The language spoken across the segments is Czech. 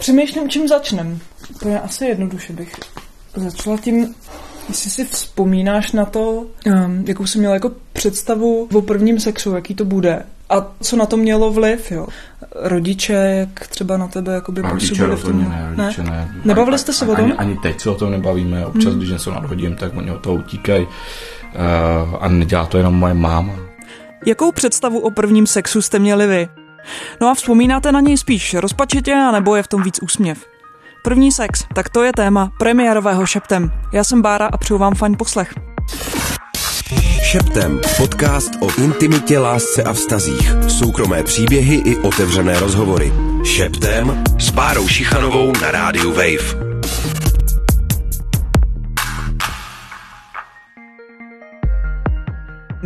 Přemýšlím, čím začnem. To je asi jednoduše bych začala tím, jestli si vzpomínáš na to, um, jakou jsi měla jako představu o prvním sexu, jaký to bude. A co na to mělo vliv, jo? Rodiče, jak třeba na tebe jakoby Rodiče rozhodně ne, rodiče ne. ne. Nebavili jste se o tom? Ani, ani teď se o tom nebavíme. Občas, hmm. když něco nadhodím, tak oni o to utíkají. Uh, a nedělá to jenom moje máma. Jakou představu o prvním sexu jste měli vy? No a vzpomínáte na něj spíš rozpačitě, anebo je v tom víc úsměv? První sex, tak to je téma premiérového Šeptem. Já jsem Bára a přeju vám fajn poslech. Šeptem, podcast o intimitě, lásce a vztazích. Soukromé příběhy i otevřené rozhovory. Šeptem s Bárou Šichanovou na rádiu Wave.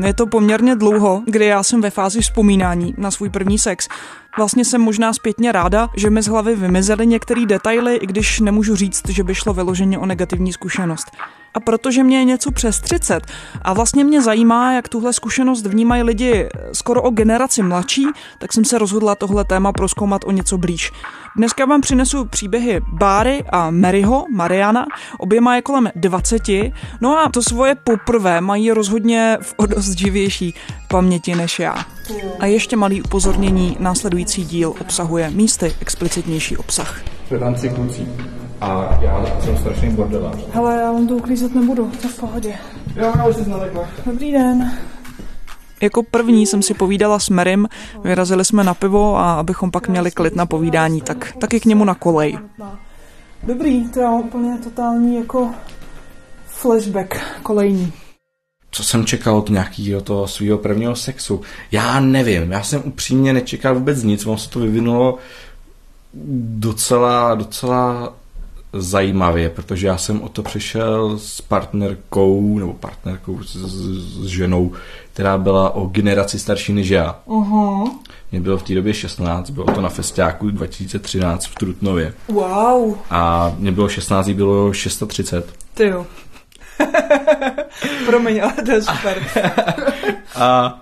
Je to poměrně dlouho, kdy já jsem ve fázi vzpomínání na svůj první sex. Vlastně jsem možná zpětně ráda, že mi z hlavy vymizely některé detaily, i když nemůžu říct, že by šlo vyloženě o negativní zkušenost. A protože mě je něco přes 30 a vlastně mě zajímá, jak tuhle zkušenost vnímají lidi skoro o generaci mladší, tak jsem se rozhodla tohle téma proskoumat o něco blíž. Dneska vám přinesu příběhy Báry a Maryho, Mariana, oběma je kolem 20, no a to svoje poprvé mají rozhodně v o dost živější paměti než já. A ještě malý upozornění, následující díl obsahuje místy explicitnější obsah. Předám kluci. A já jsem strašný bordelář. Hele, já vám to uklízet nebudu, to v pohodě. Jo, já už jsi Dobrý den. Jako první jsem si povídala s Merim, vyrazili jsme na pivo a abychom pak měli klid na povídání, tak taky k němu na kolej. Dobrý, to je úplně totální jako flashback kolejní. Co jsem čekal od nějakého toho svého prvního sexu? Já nevím, já jsem upřímně nečekal vůbec nic, ono se to vyvinulo docela, docela zajímavě, protože já jsem o to přišel s partnerkou, nebo partnerkou s, s ženou, která byla o generaci starší než já. Uh-huh. Mě bylo v té době 16, bylo to na festiáku 2013 v Trutnově. Wow. A mě bylo 16, bylo 630. Ty jo. Promiň, ale to je super. a, a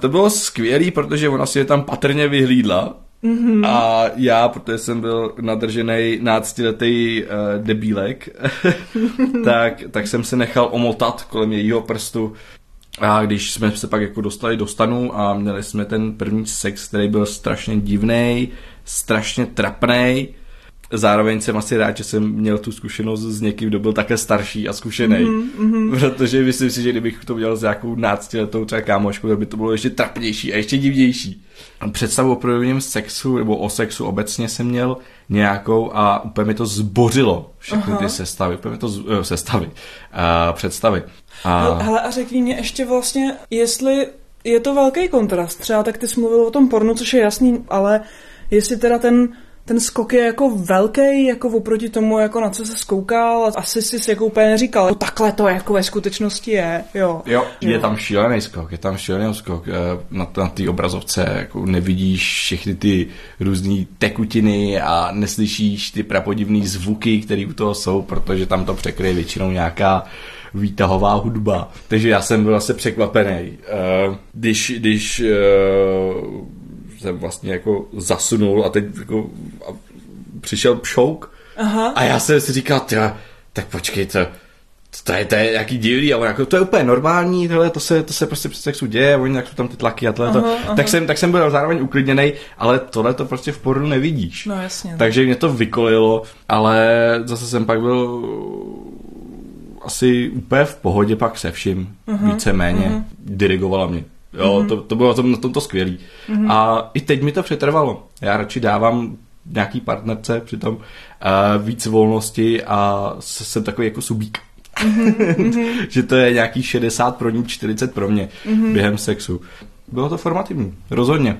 to bylo skvělé, protože ona si je tam patrně vyhlídla Mm-hmm. A já, protože jsem byl nadržený náctiletý uh, debílek, tak, tak jsem se nechal omotat kolem jejího prstu. A když jsme se pak jako dostali do stanu a měli jsme ten první sex, který byl strašně divný, strašně trapný, zároveň jsem asi rád, že jsem měl tu zkušenost s někým, kdo byl také starší a zkušený. Mm-hmm. Protože myslím si, že kdybych to udělal s nějakou náctiletou třeba kámoškou, tak by to bylo ještě trapnější a ještě divnější. Představu o prvním sexu nebo o sexu obecně jsem měl nějakou a úplně mi to zbořilo všechny Aha. ty sestavy, úplně mi to z, uh, sestavy, uh, představy. A... Hele, a řekni mě ještě vlastně, jestli je to velký kontrast, třeba tak ty jsi mluvil o tom pornu, což je jasný, ale jestli teda ten ten skok je jako velký, jako oproti tomu, jako na co se skoukal, asi si jako úplně neříkal, no takhle to jako ve skutečnosti je, jo. Jo, je jo. tam šílený skok, je tam šílený skok, eh, na, na té obrazovce jako nevidíš všechny ty různé tekutiny a neslyšíš ty prapodivné zvuky, které u toho jsou, protože tam to překryje většinou nějaká výtahová hudba. Takže já jsem byl zase překvapený. Uh, když, když jsem vlastně jako zasunul a teď jako a přišel pšouk Aha. a já jsem si říkal, tak počkej, to, to je, to je jaký divný, ale jako, to je úplně normální, tohle, to se, to se prostě při sexu děje, oni jak jsou tam ty tlaky a tohle, aha, to. Aha. Tak, jsem, tak jsem byl zároveň uklidněný, ale tohle to prostě v pornu nevidíš. No jasně. Takže mě to vykolilo, ale zase jsem pak byl asi úplně v pohodě pak se vším, uh-huh, víceméně, uh-huh. dirigovala mě. Jo, mm-hmm. to, to bylo na tomto skvělý. Mm-hmm. A i teď mi to přetrvalo. Já radši dávám nějaký partnerce přitom uh, víc volnosti a jsem takový jako subík. Mm-hmm. že to je nějaký 60 pro ní, 40 pro mě mm-hmm. během sexu. Bylo to formativní, rozhodně.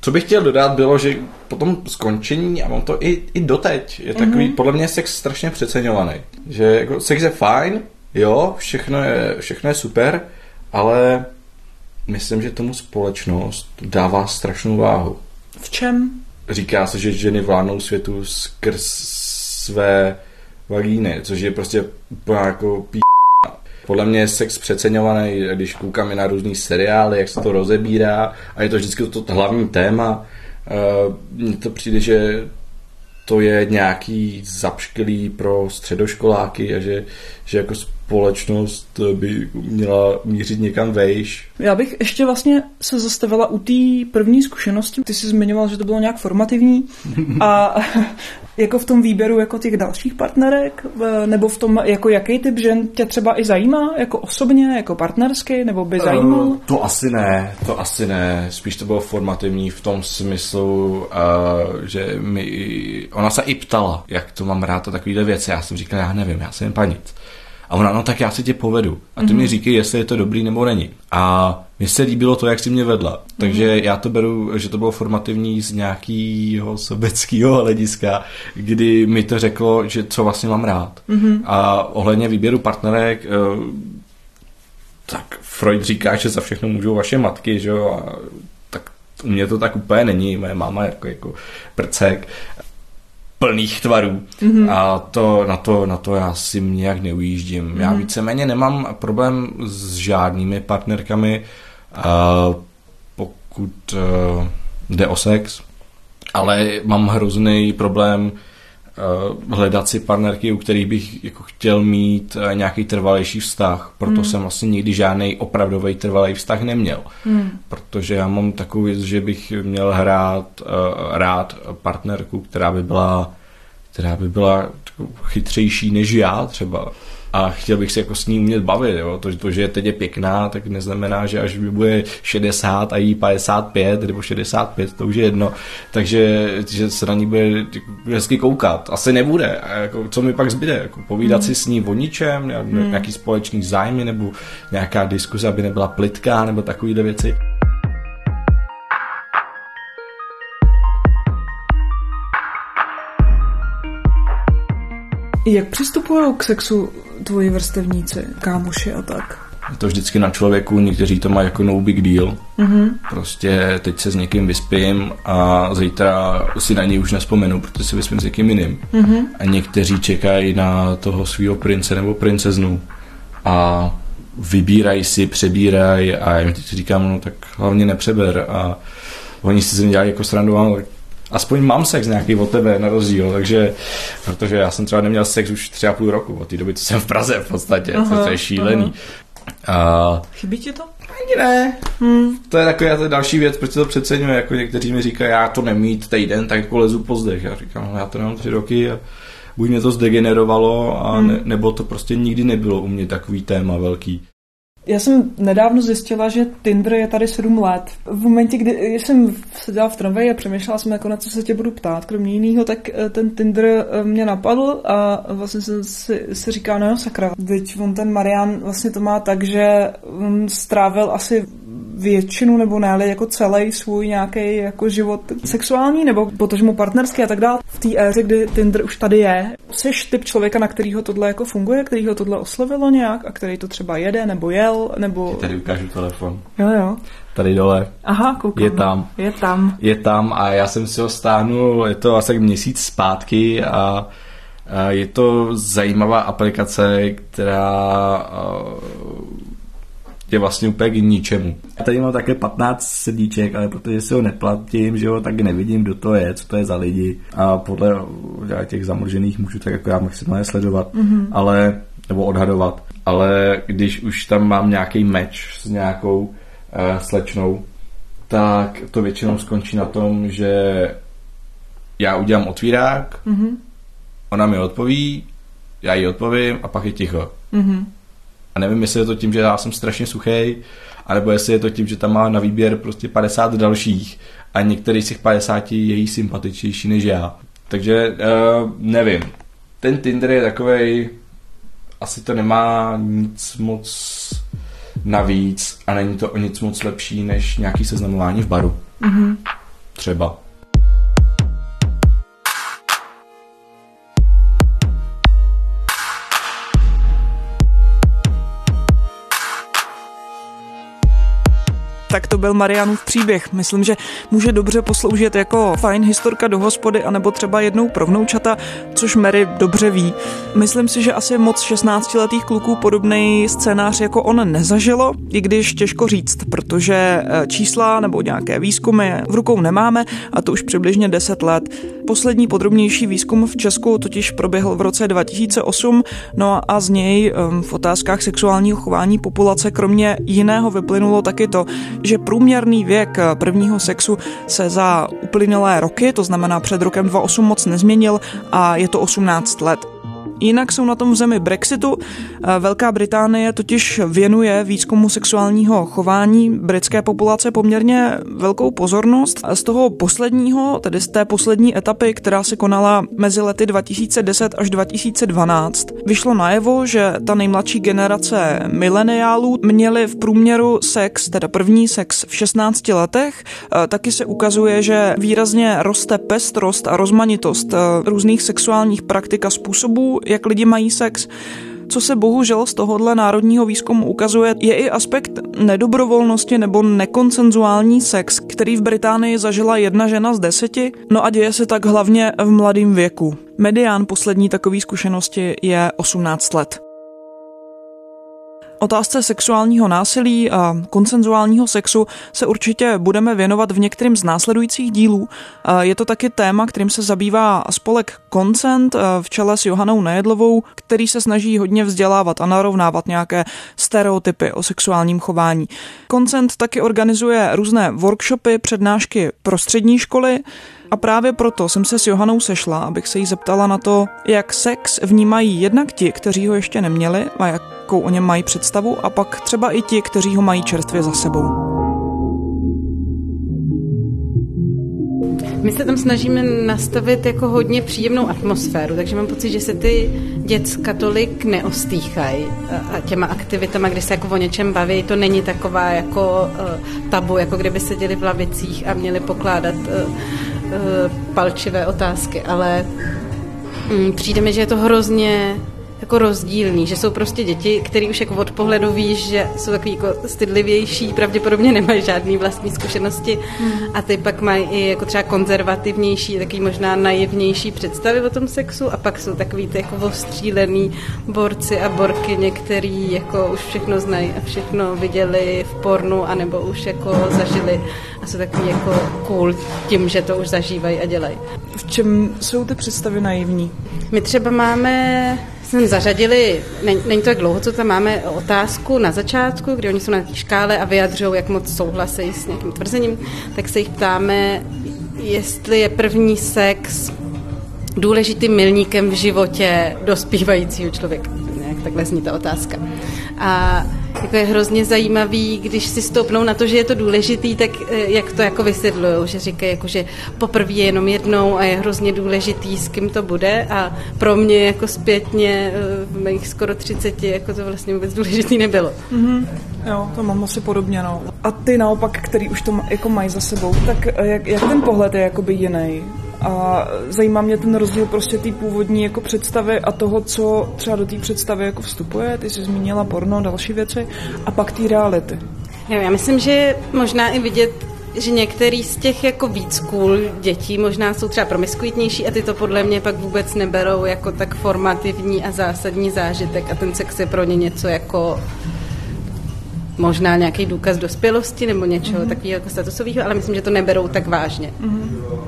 Co bych chtěl dodat, bylo, že po tom skončení, a mám to i, i doteď, je takový, mm-hmm. podle mě sex strašně přeceňovaný. Že jako sex je fajn, jo, všechno je, všechno je super, ale myslím, že tomu společnost dává strašnou váhu. V čem? Říká se, že ženy vládnou světu skrz své vagíny, což je prostě úplně jako pí... Podle mě je sex přeceňovaný, když koukáme na různý seriály, jak se to rozebírá a je to vždycky to hlavní téma. Mně to přijde, že to je nějaký zapškelý pro středoškoláky a že, že jako společnost by měla mířit někam vejš. Já bych ještě vlastně se zastavila u té první zkušenosti. Ty jsi zmiňoval, že to bylo nějak formativní a jako v tom výběru jako těch dalších partnerek, eh, nebo v tom, jako jaký typ žen tě třeba i zajímá, jako osobně, jako partnersky, nebo by zajímal? Uh, to asi ne, to asi ne, spíš to bylo formativní v tom smyslu, uh, že mi, ona se i ptala, jak to mám rád a takovýhle věci, já jsem říkal, já nevím, já jsem jen panic. A ona, no tak já si tě povedu. A ty mm-hmm. mi říkej, jestli je to dobrý nebo není. A mně se líbilo to, jak si mě vedla. Takže mm-hmm. já to beru, že to bylo formativní z nějakého sobeckého hlediska, kdy mi to řeklo, že co vlastně mám rád. Mm-hmm. A ohledně výběru partnerek, eh, tak Freud říká, že za všechno můžou vaše matky, že jo, a tak u mě to tak úplně není, moje máma jako, jako prcek plných tvarů mm-hmm. a to, na, to, na to já si nějak neujíždím. Mm-hmm. Já víceméně nemám problém s žádnými partnerkami, uh, pokud uh, jde o sex, ale mám hrozný problém hledat si partnerky, u kterých bych jako chtěl mít uh, nějaký trvalejší vztah. Proto mm. jsem vlastně nikdy žádný opravdový trvalý vztah neměl. Mm. Protože já mám takovou věc, že bych měl hrát uh, rád partnerku, která by byla která by byla chytřejší než já třeba a chtěl bych se jako s ní umět bavit. Jo? To, to, že teď je pěkná, tak neznamená, že až by bude 60 a jí 55 nebo 65, to už je jedno, takže že se na ní bude hezky koukat. Asi nebude. A jako, co mi pak zbyde? Jako, povídat hmm. si s ní o ničem, hmm. nějaký společný zájmy nebo nějaká diskuze, aby nebyla plitká nebo takovýhle věci. Jak přistupují k sexu tvoji vrstevníci, kámoši a tak? Je to vždycky na člověku, někteří to mají jako no big deal. Mm-hmm. Prostě teď se s někým vyspím a zítra si na něj už nespomenu, protože si vyspím s někým jiným. Mm-hmm. A někteří čekají na toho svého prince nebo princeznu a vybírají si, přebírají a já teď říkám, no tak hlavně nepřeber a oni si se dělají jako srandu, tak aspoň mám sex nějaký od tebe na rozdíl, takže, protože já jsem třeba neměl sex už tři a půl roku, od té doby, co jsem v Praze v podstatě, aha, to je šílený. Aha. A... Chybí ti to? Ani ne. Hmm. To je taková ta další věc, proč se to přeceňuje, jako někteří mi říkají, já to nemít týden, tak jako lezu po zdech. Já říkám, no, já to nemám tři roky a buď mě to zdegenerovalo, a hmm. ne, nebo to prostě nikdy nebylo u mě takový téma velký. Já jsem nedávno zjistila, že Tinder je tady sedm let. V momentě, kdy jsem seděla v tramvaji a přemýšlela jsem, jako na co se tě budu ptát, kromě jiného, tak eh, ten Tinder eh, mě napadl a vlastně se, si, si říká, no sakra, teď on ten Marian vlastně to má tak, že on strávil asi většinu nebo ne, ale jako celý svůj nějaký jako život sexuální nebo potažmo partnerský a tak dále. V té éře, kdy Tinder už tady je, jsi typ člověka, na kterýho tohle jako funguje, kterýho tohle oslovilo nějak a který to třeba jede nebo jel, nebo... Tady ukážu telefon. Jo, jo. Tady dole. Aha, koukám. Je tam. Je tam. Je tam a já jsem si ho stáhnul, je to asi měsíc zpátky a je to zajímavá aplikace, která je vlastně úplně k ničemu. Já tady mám také 15 sedíček, ale protože si ho neplatím, že jo, tak nevidím, kdo to je, co to je za lidi. A podle těch zamlžených můžu tak jako já maximálně sledovat, mm-hmm. ale, nebo odhadovat. Ale když už tam mám nějaký meč s nějakou uh, slečnou, tak to většinou skončí na tom, že já udělám otvírák, mm-hmm. ona mi odpoví, já jí odpovím a pak je ticho. Mm-hmm. A nevím, jestli je to tím, že já jsem strašně suchý, anebo jestli je to tím, že tam má na výběr prostě 50 dalších a některý z těch 50 je jí sympatičnější než já. Takže uh, nevím. Ten Tinder je takový, asi to nemá nic moc navíc a není to o nic moc lepší než nějaký seznamování v baru. Mm-hmm. Třeba. Tak to byl Marianův příběh. Myslím, že může dobře posloužit jako fajn historka do hospody, anebo třeba jednou pro vnoučata, což Mary dobře ví. Myslím si, že asi moc 16-letých kluků podobný scénář jako on nezažilo, i když těžko říct, protože eh, čísla nebo nějaké výzkumy v rukou nemáme a to už přibližně 10 let. Poslední podrobnější výzkum v Česku totiž proběhl v roce 2008, no a z něj ehm, v otázkách sexuálního chování populace kromě jiného vyplynulo taky to, že průměrný věk prvního sexu se za uplynulé roky, to znamená před rokem 2008 moc nezměnil a je to 18 let. Jinak jsou na tom v zemi Brexitu. Eh, Velká Británie totiž věnuje výzkumu sexuálního chování britské populace poměrně velkou pozornost. Z toho posledního, tedy z té poslední etapy, která se konala mezi lety 2010 až 2012, vyšlo najevo, že ta nejmladší generace mileniálů měli v průměru sex, teda první sex v 16 letech. Eh, taky se ukazuje, že výrazně roste pestrost a rozmanitost eh, různých sexuálních praktik a způsobů, jak lidi mají sex. Co se bohužel z tohohle národního výzkumu ukazuje, je i aspekt nedobrovolnosti nebo nekoncenzuální sex, který v Británii zažila jedna žena z deseti, no a děje se tak hlavně v mladém věku. Medián poslední takové zkušenosti je 18 let. Otázce sexuálního násilí a konsenzuálního sexu se určitě budeme věnovat v některým z následujících dílů. Je to taky téma, kterým se zabývá spolek Consent v čele s Johanou Nejedlovou, který se snaží hodně vzdělávat a narovnávat nějaké stereotypy o sexuálním chování. Consent taky organizuje různé workshopy, přednášky pro střední školy, a právě proto jsem se s Johanou sešla, abych se jí zeptala na to, jak sex vnímají jednak ti, kteří ho ještě neměli a jakou o něm mají představu, a pak třeba i ti, kteří ho mají čerstvě za sebou. My se tam snažíme nastavit jako hodně příjemnou atmosféru, takže mám pocit, že se ty děcka tolik neostýchají a těma aktivitama, kdy se jako o něčem baví, to není taková jako uh, tabu, jako kdyby seděli v lavicích a měli pokládat uh, palčivé otázky, ale um, přijde mi, že je to hrozně jako rozdílný, že jsou prostě děti, které už jako od pohledu víš, že jsou takový jako stydlivější, pravděpodobně nemají žádné vlastní zkušenosti hmm. a ty pak mají i jako třeba konzervativnější, takový možná naivnější představy o tom sexu a pak jsou takový ty jako ostřílený borci a borky, některý jako už všechno znají a všechno viděli v pornu anebo už jako zažili a jsou takový jako cool tím, že to už zažívají a dělají. V čem jsou ty představy naivní? My třeba máme jsme zařadili, není, to tak dlouho, co tam máme otázku na začátku, kdy oni jsou na té škále a vyjadřují, jak moc souhlasí s nějakým tvrzením, tak se jich ptáme, jestli je první sex důležitým milníkem v životě dospívajícího člověka. Nějak takhle zní ta otázka. A jako je hrozně zajímavý, když si stoupnou na to, že je to důležitý, tak eh, jak to jako vysvětlují, že říkají, jako, že poprvé je jenom jednou a je hrozně důležitý, s kým to bude a pro mě jako zpětně eh, v mých skoro 30, jako to vlastně vůbec důležitý nebylo. Mm-hmm. Jo, to mám asi podobně, no. A ty naopak, který už to jako mají za sebou, tak eh, jak, jak ten pohled je jakoby jiný? A zajímá mě ten rozdíl prostě té původní jako představy a toho, co třeba do té představy jako vstupuje. Ty jsi zmínila porno, další věci. A pak té reality. Jo, já myslím, že možná i vidět že některý z těch jako víc cool dětí možná jsou třeba promiskuitnější a ty to podle mě pak vůbec neberou jako tak formativní a zásadní zážitek a ten sex je pro ně něco jako možná nějaký důkaz dospělosti nebo něčeho mm-hmm. takového jako statusového, ale myslím, že to neberou tak vážně. Mm-hmm.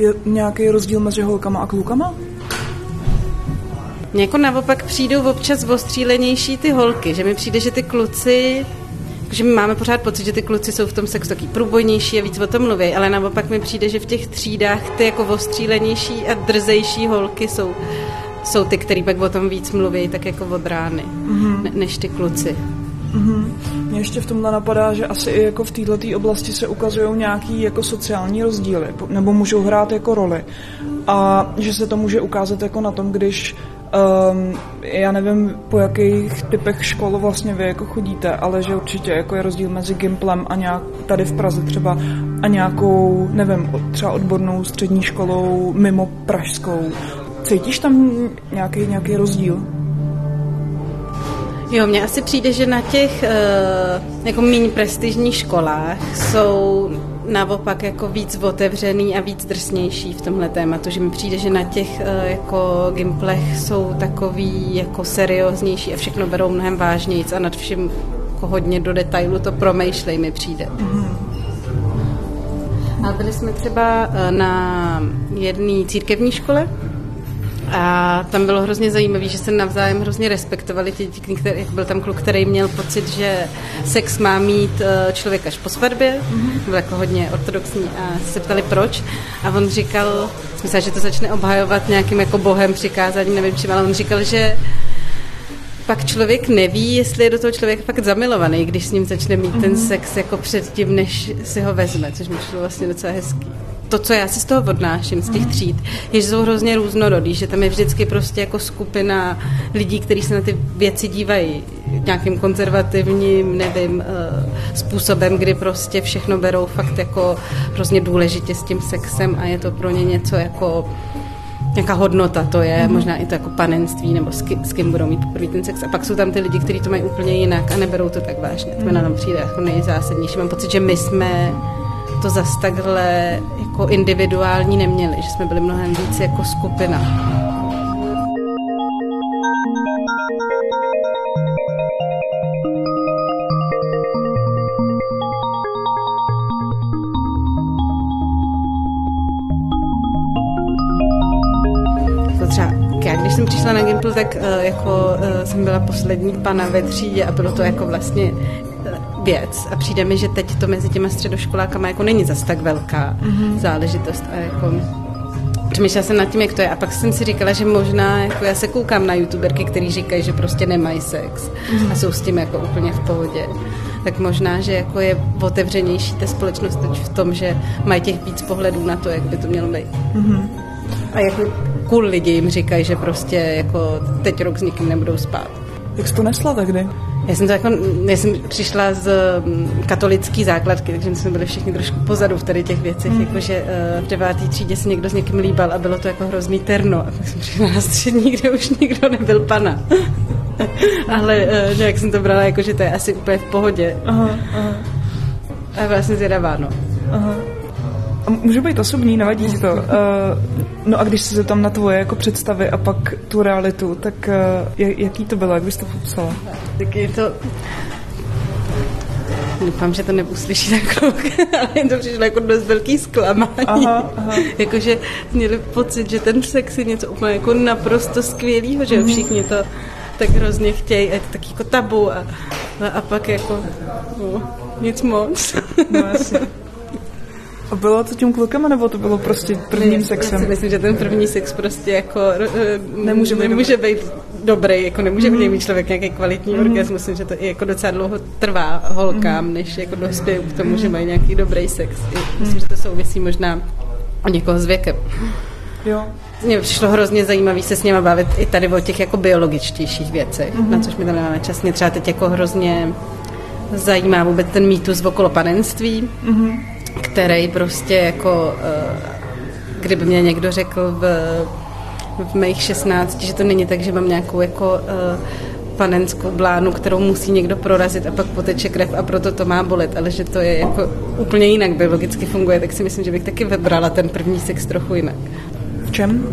Je nějaký rozdíl mezi holkama a klukama? Mně jako naopak přijdou občas ostřílenější ty holky, že mi přijde, že ty kluci že my máme pořád pocit, že ty kluci jsou v tom sexu taky průbojnější a víc o tom mluví, ale naopak mi přijde, že v těch třídách ty jako ostřílenější a drzejší holky jsou, jsou ty, který pak o tom víc mluví, tak jako od rány, mm-hmm. ne, než ty kluci. Mm-hmm. Mě ještě v tomhle napadá, že asi i jako v této oblasti se ukazují nějaký jako sociální rozdíly, nebo můžou hrát jako roli. A že se to může ukázat jako na tom, když Um, já nevím, po jakých typech škol vlastně vy jako chodíte, ale že určitě jako je rozdíl mezi Gimplem a nějak tady v Praze třeba a nějakou, nevím, třeba odbornou střední školou mimo pražskou. Cítíš tam nějaký, nějaký rozdíl? Jo, mně asi přijde, že na těch uh, jako méně prestižních školách jsou naopak jako víc otevřený a víc drsnější v tomhle tématu, že mi přijde, že na těch uh, jako gimplech jsou takový jako serióznější a všechno berou mnohem vážněji a nad vším jako hodně do detailu to promýšlej mi přijde. Mm-hmm. A byli jsme třeba uh, na jedné církevní škole, a tam bylo hrozně zajímavé, že se navzájem hrozně respektovali ti děti, který, byl tam kluk, který měl pocit, že sex má mít eh, člověk až po svatbě, mm-hmm. byl jako hodně ortodoxní a se ptali proč. A on říkal, myslím, že to začne obhajovat nějakým jako bohem přikázáním, nevím čím, ale on říkal, že pak člověk neví, jestli je do toho člověk fakt zamilovaný, když s ním začne mít mm-hmm. ten mhm. sex jako předtím, než si ho vezme, což mi šlo vlastně docela hezký to, co já si z toho odnáším, z těch mhm. tříd, je, že jsou hrozně různorodý, že tam je vždycky prostě jako skupina lidí, kteří se na ty věci dívají nějakým konzervativním, nevím, eh, způsobem, kdy prostě všechno berou fakt jako hrozně důležitě s tím sexem a je to pro ně něco jako nějaká hodnota to je, mm. možná i to jako panenství, nebo s, kým, s kým budou mít poprvé ten sex. A pak jsou tam ty lidi, kteří to mají úplně jinak a neberou to tak vážně. To mi na tom přijde jako nejzásadnější. Mám pocit, že my jsme to zas takhle jako individuální neměli, že jsme byli mnohem víc jako skupina. jsem přišla na Gimpl, tak uh, jako uh, jsem byla poslední pana ve třídě a bylo to jako vlastně věc a přijde mi, že teď to mezi těma středoškolákama jako není zas tak velká mm-hmm. záležitost a jako přemýšlela jsem nad tím, jak to je. A pak jsem si říkala, že možná, jako já se koukám na youtuberky, který říkají, že prostě nemají sex mm-hmm. a jsou s tím jako úplně v pohodě. Tak možná, že jako je otevřenější ta společnost teď v tom, že mají těch víc pohledů na to, jak by to mělo být. Mm-hmm. A jako cool lidi jim říkají, že prostě jako teď rok s nikým nebudou spát. Jak jsi to nesla tehdy? Já jsem to jako, já jsem přišla z mm, katolické základky, takže jsme byli všichni trošku pozadu v tady těch věcech, mm. jakože uh, v devátý třídě se někdo s někým líbal a bylo to jako hrozný terno. A pak jsem přišla na střední, kde už nikdo nebyl pana. Ale nějak jsem to brala jako, že to je asi úplně v pohodě. Aha, aha. A vlastně zvědavá, no. Aha. A může být osobní, nevadí to. Uh, no a když se tam na tvoje jako představy a pak tu realitu, tak uh, jaký to bylo, jak bys to popsala? Tak je to... Doufám, že to neuslyší ten kluk, ale to přišlo jako dost velký zklamání. Aha, aha. Jakože měli pocit, že ten sex je něco úplně jako naprosto skvělého, že mm-hmm. všichni to tak hrozně chtějí a je to taky jako tabu a, a pak jako no, nic moc. No. A bylo to tím klukem, nebo to bylo prostě prvním sexem? Já si myslím, že ten první sex prostě jako eh, nemůže, nemůže být dobrý, jako nemůže mm. mít člověk nějaký kvalitní mm. orgasmus. Myslím, že to i jako docela dlouho trvá holkám, mm. než jako dospějí k tomu, že mají nějaký dobrý sex. Myslím, mm. že to souvisí možná o někoho s věkem. Jo. Mně přišlo hrozně zajímavý se s něma bavit i tady o těch jako biologičtějších věcech, mm-hmm. na což mi tam nemáme čas. Mě třeba teď jako hrozně zajímá vůbec ten mýtus okolo panenství. Mm-hmm který prostě jako, eh, kdyby mě někdo řekl v, v mých 16, že to není tak, že mám nějakou jako eh, panenskou blánu, kterou musí někdo prorazit a pak poteče krev a proto to má bolet, ale že to je jako úplně jinak biologicky funguje, tak si myslím, že bych taky vybrala ten první sex trochu jinak. V čem?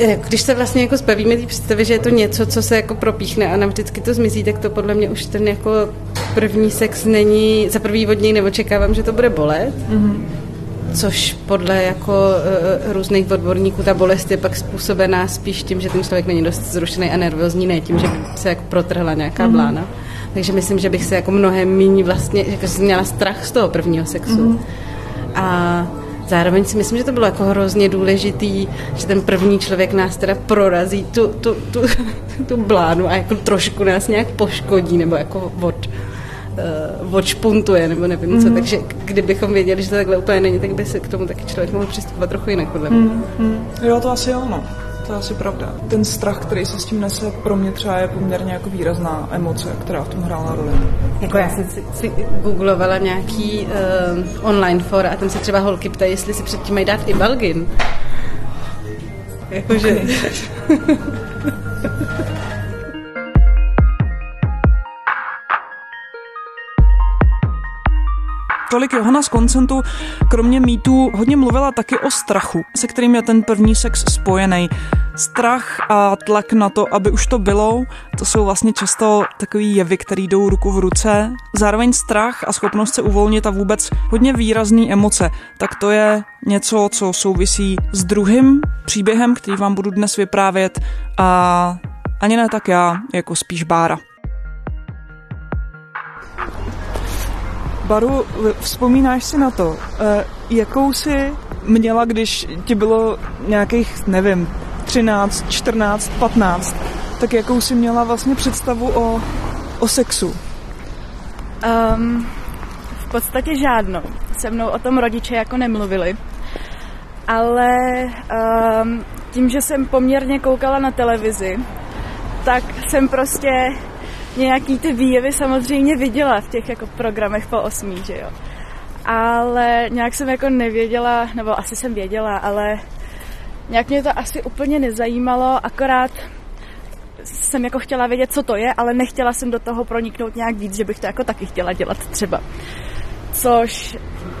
Eh, když se vlastně jako zbavíme té představy, že je to něco, co se jako propíchne a nám vždycky to zmizí, tak to podle mě už ten jako první sex není, za prvý od něj neočekávám, že to bude bolet, mm-hmm. což podle jako uh, různých odborníků ta bolest je pak způsobená spíš tím, že ten člověk není dost zrušený a nervózní, ne tím, že se jako protrhla nějaká mm-hmm. blána. Takže myslím, že bych se jako mnohem méně vlastně, jako měla strach z toho prvního sexu. Mm-hmm. A Zároveň si myslím, že to bylo jako hrozně důležitý, že ten první člověk nás teda prorazí tu, tu, tu, tu blánu a jako trošku nás nějak poškodí nebo jako od, uh, odšpuntuje, nebo nevím mm. co. Mhm. Takže kdybychom věděli, že to takhle úplně není, tak by se k tomu taky člověk mohl přistupovat trochu jinak, podle mě. Mm, mm. Jo, to asi jo, no. To je asi pravda. Ten strach, který se s tím nese, pro mě třeba je poměrně jako výrazná emoce, která v tom hrála roli. Jako já jsem si, si googlovala nějaký uh, online for a tam se třeba holky ptají, jestli si předtím mají dát i balgin. Jakože... Okay. Tolik Johana z koncentu, kromě mýtů, hodně mluvila taky o strachu, se kterým je ten první sex spojený. Strach a tlak na to, aby už to bylo, to jsou vlastně často takový jevy, které jdou ruku v ruce. Zároveň strach a schopnost se uvolnit a vůbec hodně výrazný emoce. Tak to je něco, co souvisí s druhým příběhem, který vám budu dnes vyprávět a ani ne tak já, jako spíš Bára. Baru, vzpomínáš si na to, eh, jakou si měla, když ti bylo nějakých, nevím, 13, 14, 15, tak jakou si měla vlastně představu o, o sexu? Um, v podstatě žádnou. Se mnou o tom rodiče jako nemluvili. Ale um, tím, že jsem poměrně koukala na televizi, tak jsem prostě nějaký ty výjevy samozřejmě viděla v těch jako programech po osmí, že jo. Ale nějak jsem jako nevěděla, nebo asi jsem věděla, ale nějak mě to asi úplně nezajímalo, akorát jsem jako chtěla vědět, co to je, ale nechtěla jsem do toho proniknout nějak víc, že bych to jako taky chtěla dělat třeba. Což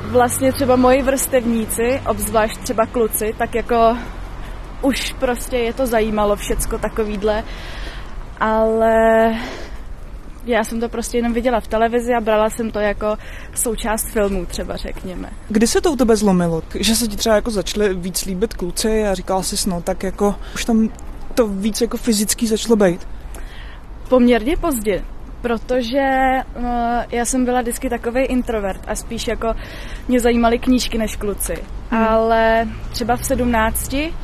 vlastně třeba moji vrstevníci, obzvlášť třeba kluci, tak jako už prostě je to zajímalo všecko takovýhle, ale já jsem to prostě jenom viděla v televizi a brala jsem to jako součást filmů třeba, řekněme. Kdy se to u tebe zlomilo? Že se ti třeba jako začaly víc líbit kluci a říkala jsi, no tak jako už tam to víc jako fyzicky začalo být? Poměrně pozdě, protože uh, já jsem byla vždycky takový introvert a spíš jako mě zajímaly knížky než kluci. Hmm. Ale třeba v sedmnácti,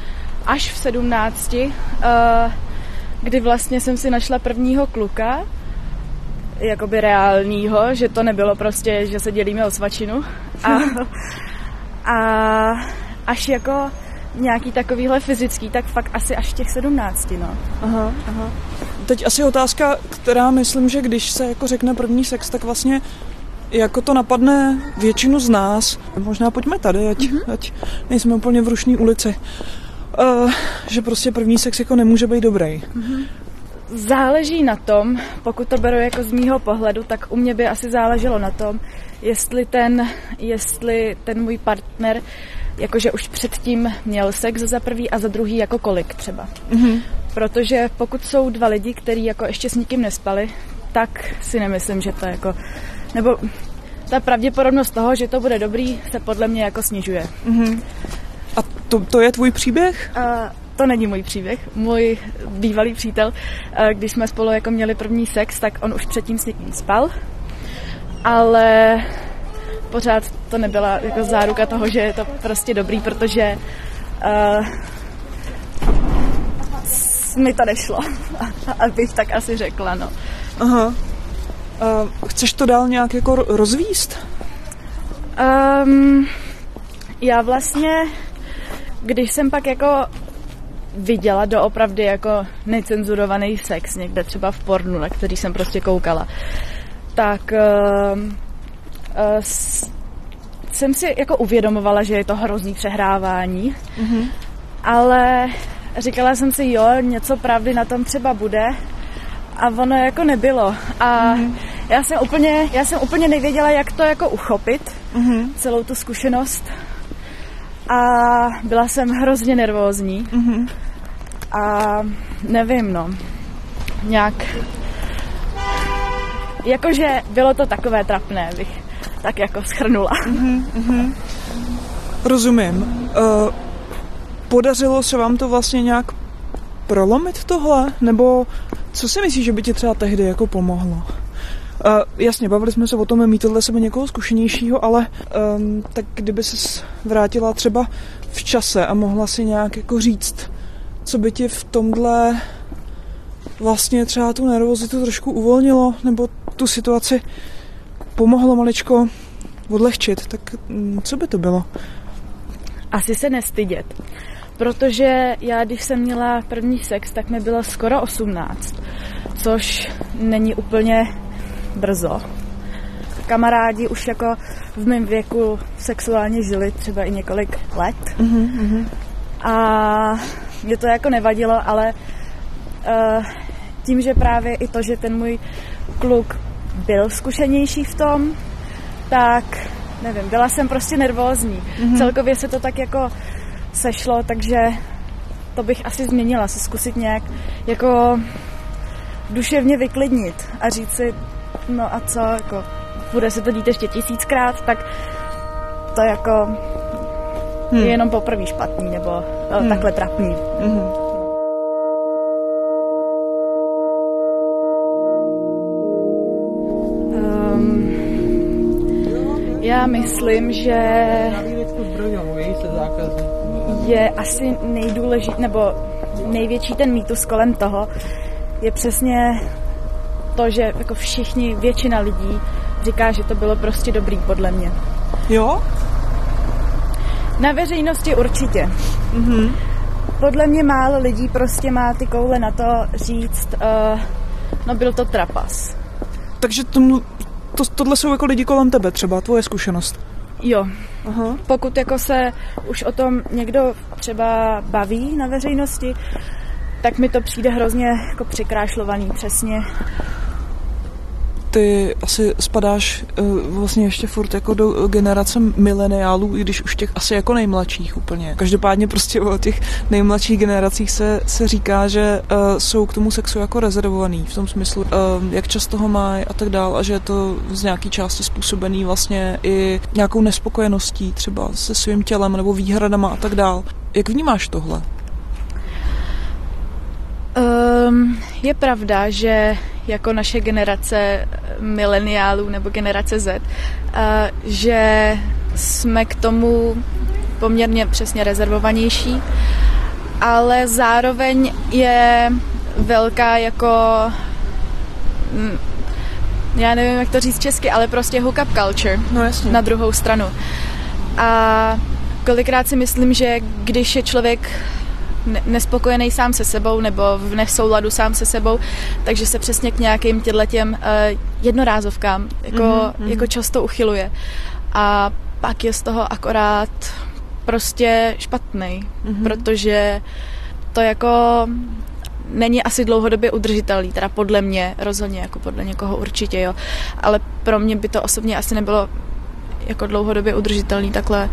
až v sedmnácti, uh, kdy vlastně jsem si našla prvního kluka, jakoby reálního, že to nebylo prostě, že se dělíme o svačinu. A, a až jako nějaký takovýhle fyzický, tak fakt asi až těch sedmnácti, no. Aha, aha. Teď asi otázka, která myslím, že když se jako řekne první sex, tak vlastně jako to napadne většinu z nás, možná pojďme tady, ať, mm-hmm. ať nejsme úplně v rušní ulici, uh, že prostě první sex jako nemůže být dobrý. Mm-hmm. Záleží na tom, pokud to beru jako z mýho pohledu, tak u mě by asi záleželo na tom, jestli ten, jestli ten můj partner jakože už předtím měl sex za prvý a za druhý jako kolik třeba. Mm-hmm. Protože pokud jsou dva lidi, kteří jako ještě s nikým nespali, tak si nemyslím, že to jako, nebo ta pravděpodobnost toho, že to bude dobrý, se podle mě jako snižuje. Mm-hmm. A to, to je tvůj příběh? Uh, to není můj příběh. Můj bývalý přítel, eh, když jsme spolu jako měli první sex, tak on už předtím s někým spal, ale pořád to nebyla jako záruka toho, že je to prostě dobrý, protože uh, mi to nešlo, abych tak asi řekla, no. Aha. Uh, chceš to dál nějak jako rozvíst? Um, já vlastně, když jsem pak jako viděla doopravdy jako necenzurovaný sex někde třeba v pornu, na který jsem prostě koukala, tak uh, uh, jsem si jako uvědomovala, že je to hrozný přehrávání, mm-hmm. ale říkala jsem si, jo, něco pravdy na tom třeba bude a ono jako nebylo. A mm-hmm. já jsem úplně, já jsem úplně nevěděla, jak to jako uchopit, mm-hmm. celou tu zkušenost. A byla jsem hrozně nervózní. Mm-hmm. A nevím, no. Nějak... Jakože bylo to takové trapné, bych tak jako schrnula. Mm-hmm, mm-hmm. Rozumím. Uh, podařilo se vám to vlastně nějak prolomit tohle? Nebo co si myslíš, že by ti třeba tehdy jako pomohlo? Uh, jasně, bavili jsme se o tom mít tohle sebe někoho zkušenějšího, ale um, tak kdyby se vrátila třeba v čase a mohla si nějak jako říct, co by ti v tomhle vlastně třeba tu nervozitu trošku uvolnilo, nebo tu situaci pomohlo maličko odlehčit, tak mm, co by to bylo? Asi se nestydět. Protože já, když jsem měla první sex, tak mi bylo skoro 18, což není úplně brzo. Kamarádi už jako v mém věku sexuálně žili třeba i několik let. Mm-hmm. A mě to jako nevadilo, ale uh, tím, že právě i to, že ten můj kluk byl zkušenější v tom, tak nevím, byla jsem prostě nervózní. Mm-hmm. Celkově se to tak jako sešlo, takže to bych asi změnila, se zkusit nějak jako duševně vyklidnit a říct si, no a co, jako bude se to dít ještě tisíckrát, tak to jako hmm. je jenom poprvé špatný nebo hmm. takhle trapný. Hmm. Um, já myslím, že je asi nejdůležitější, nebo největší ten mýtus kolem toho, je přesně to, že jako všichni, většina lidí říká, že to bylo prostě dobrý podle mě. Jo? Na veřejnosti určitě. Mm-hmm. Podle mě málo lidí prostě má ty koule na to říct, uh, no byl to trapas. Takže tomu, to, tohle jsou jako lidi kolem tebe třeba, tvoje zkušenost. Jo. Aha. Pokud jako se už o tom někdo třeba baví na veřejnosti, tak mi to přijde hrozně jako překrášlovaný přesně ty asi spadáš uh, vlastně ještě furt jako do generace mileniálů, i když už těch asi jako nejmladších úplně. Každopádně prostě o těch nejmladších generacích se, se říká, že uh, jsou k tomu sexu jako rezervovaný, v tom smyslu, uh, jak často ho mají a tak dál a že je to z nějaký části způsobený vlastně i nějakou nespokojeností třeba se svým tělem nebo výhradama a tak dál. Jak vnímáš tohle? Um, je pravda, že jako naše generace mileniálů nebo generace Z, uh, že jsme k tomu poměrně přesně rezervovanější, ale zároveň je velká jako mm, já nevím, jak to říct česky, ale prostě hookup culture no, jasně. na druhou stranu. A kolikrát si myslím, že když je člověk nespokojený sám se sebou nebo v nesouladu sám se sebou, takže se přesně k nějakým těm uh, jednorázovkám jako, mm-hmm. jako často uchyluje. A pak je z toho akorát prostě špatný, mm-hmm. protože to jako není asi dlouhodobě udržitelný, teda podle mě rozhodně, jako podle někoho určitě, jo. Ale pro mě by to osobně asi nebylo jako dlouhodobě udržitelný takhle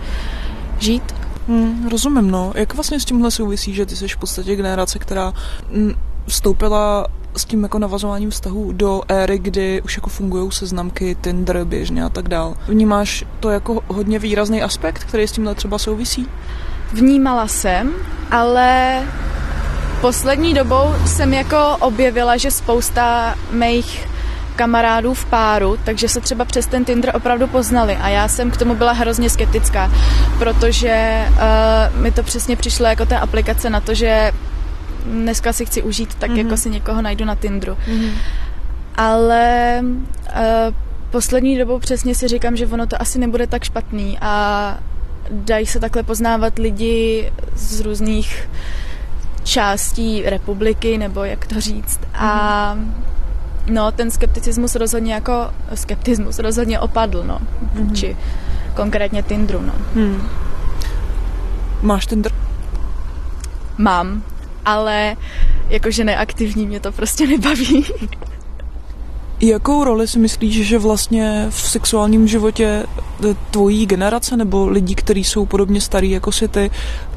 žít Hmm, rozumím, no. Jak vlastně s tímhle souvisí, že ty jsi v podstatě generace, která mm, vstoupila s tím jako navazováním vztahu do éry, kdy už jako fungují seznamky, Tinder běžně a tak dál. Vnímáš to jako hodně výrazný aspekt, který s tímhle třeba souvisí? Vnímala jsem, ale poslední dobou jsem jako objevila, že spousta mých kamarádů v páru, takže se třeba přes ten Tinder opravdu poznali a já jsem k tomu byla hrozně skeptická, protože uh, mi to přesně přišlo jako ta aplikace na to, že dneska si chci užít, tak mm-hmm. jako si někoho najdu na Tinderu. Mm-hmm. Ale uh, poslední dobou přesně si říkám, že ono to asi nebude tak špatný a dají se takhle poznávat lidi z různých částí republiky, nebo jak to říct. A mm-hmm. No, ten skepticismus rozhodně jako, skeptismus rozhodně opadl, no, mm-hmm. či konkrétně Tindru, no. Hmm. Máš Tinder? Mám, ale jakože neaktivní mě to prostě nebaví. Jakou roli si myslíš, že vlastně v sexuálním životě tvojí generace nebo lidí, kteří jsou podobně starí jako si ty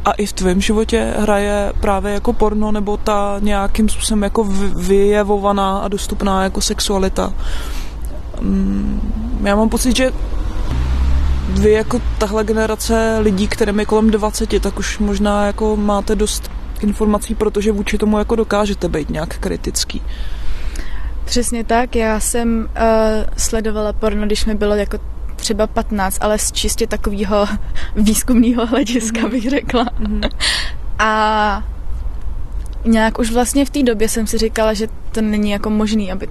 a i v tvém životě hraje právě jako porno nebo ta nějakým způsobem jako vyjevovaná a dostupná jako sexualita? Mm, já mám pocit, že vy jako tahle generace lidí, kterým je kolem 20, tak už možná jako máte dost informací, protože vůči tomu jako dokážete být nějak kritický. Přesně tak, já jsem uh, sledovala porno, když mi bylo jako třeba 15, ale z čistě takového výzkumného hlediska mm-hmm. bych řekla. Mm-hmm. A nějak už vlastně v té době jsem si říkala, že to není jako možný, aby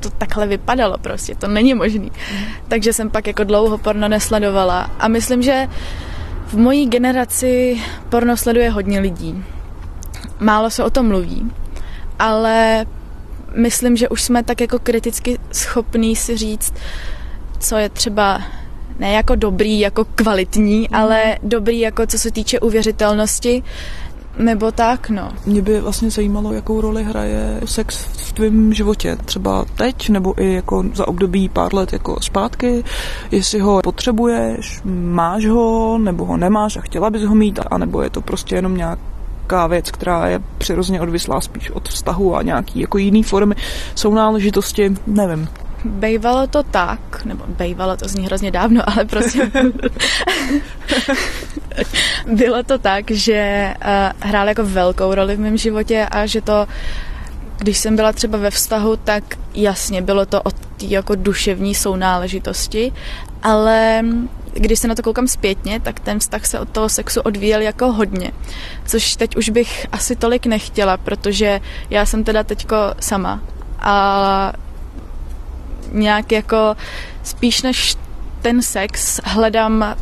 to takhle vypadalo prostě, to není možný. Mm. Takže jsem pak jako dlouho porno nesledovala a myslím, že v mojí generaci porno sleduje hodně lidí. Málo se o tom mluví, ale myslím, že už jsme tak jako kriticky schopní si říct, co je třeba ne jako dobrý, jako kvalitní, mm. ale dobrý jako co se týče uvěřitelnosti, nebo tak, no. Mě by vlastně zajímalo, jakou roli hraje sex v tvém životě, třeba teď, nebo i jako za období pár let jako zpátky, jestli ho potřebuješ, máš ho, nebo ho nemáš a chtěla bys ho mít, anebo je to prostě jenom nějak nějaká věc, která je přirozeně odvislá spíš od vztahu a nějaký jako jiný formy jsou náležitosti, nevím. Bejvalo to tak, nebo bejvalo to zní hrozně dávno, ale prostě bylo to tak, že uh, hrál jako velkou roli v mém životě a že to když jsem byla třeba ve vztahu, tak jasně bylo to o té jako duševní sounáležitosti, ale když se na to koukám zpětně, tak ten vztah se od toho sexu odvíjel jako hodně. Což teď už bych asi tolik nechtěla, protože já jsem teda teďko sama. A nějak jako spíš než ten sex hledám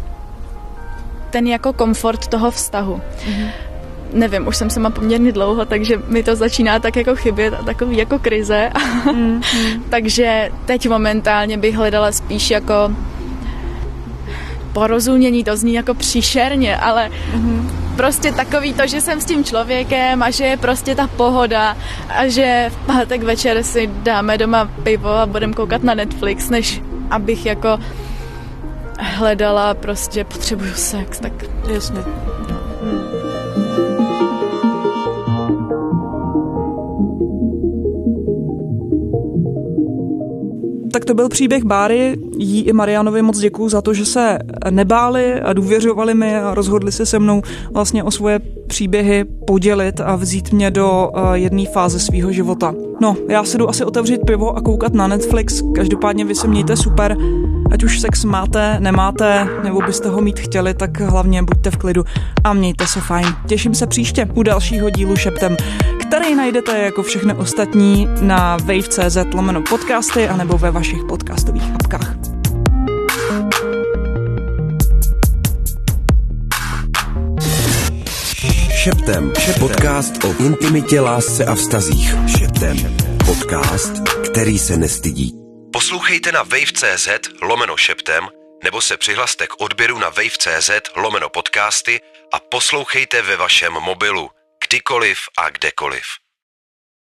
ten jako komfort toho vztahu. Mm-hmm. Nevím, už jsem sama poměrně dlouho, takže mi to začíná tak jako chybět a takový jako krize. Mm-hmm. takže teď momentálně bych hledala spíš jako porozumění, to zní jako příšerně, ale mm-hmm. prostě takový to, že jsem s tím člověkem a že je prostě ta pohoda a že v pátek večer si dáme doma pivo a budeme koukat na Netflix, než abych jako hledala prostě potřebuju sex, tak jasně. Hmm. Tak to byl příběh Báry. Jí i Marianovi moc děkuju za to, že se nebáli a důvěřovali mi a rozhodli se se mnou vlastně o svoje příběhy podělit a vzít mě do uh, jedné fáze svého života. No, já si jdu asi otevřít pivo a koukat na Netflix. Každopádně vy se mějte super. Ať už sex máte, nemáte, nebo byste ho mít chtěli, tak hlavně buďte v klidu a mějte se fajn. Těším se příště u dalšího dílu Šeptem, který najdete jako všechny ostatní na wave.cz lomeno podcasty anebo ve vašich podcastových apkách. Šeptem. Šeptem. Podcast o intimitě, lásce a vztazích. Šeptem. Podcast, který se nestydí. Poslouchejte na wave.cz lomeno šeptem nebo se přihlaste k odběru na wave.cz lomeno podcasty a poslouchejte ve vašem mobilu, kdykoliv a kdekoliv.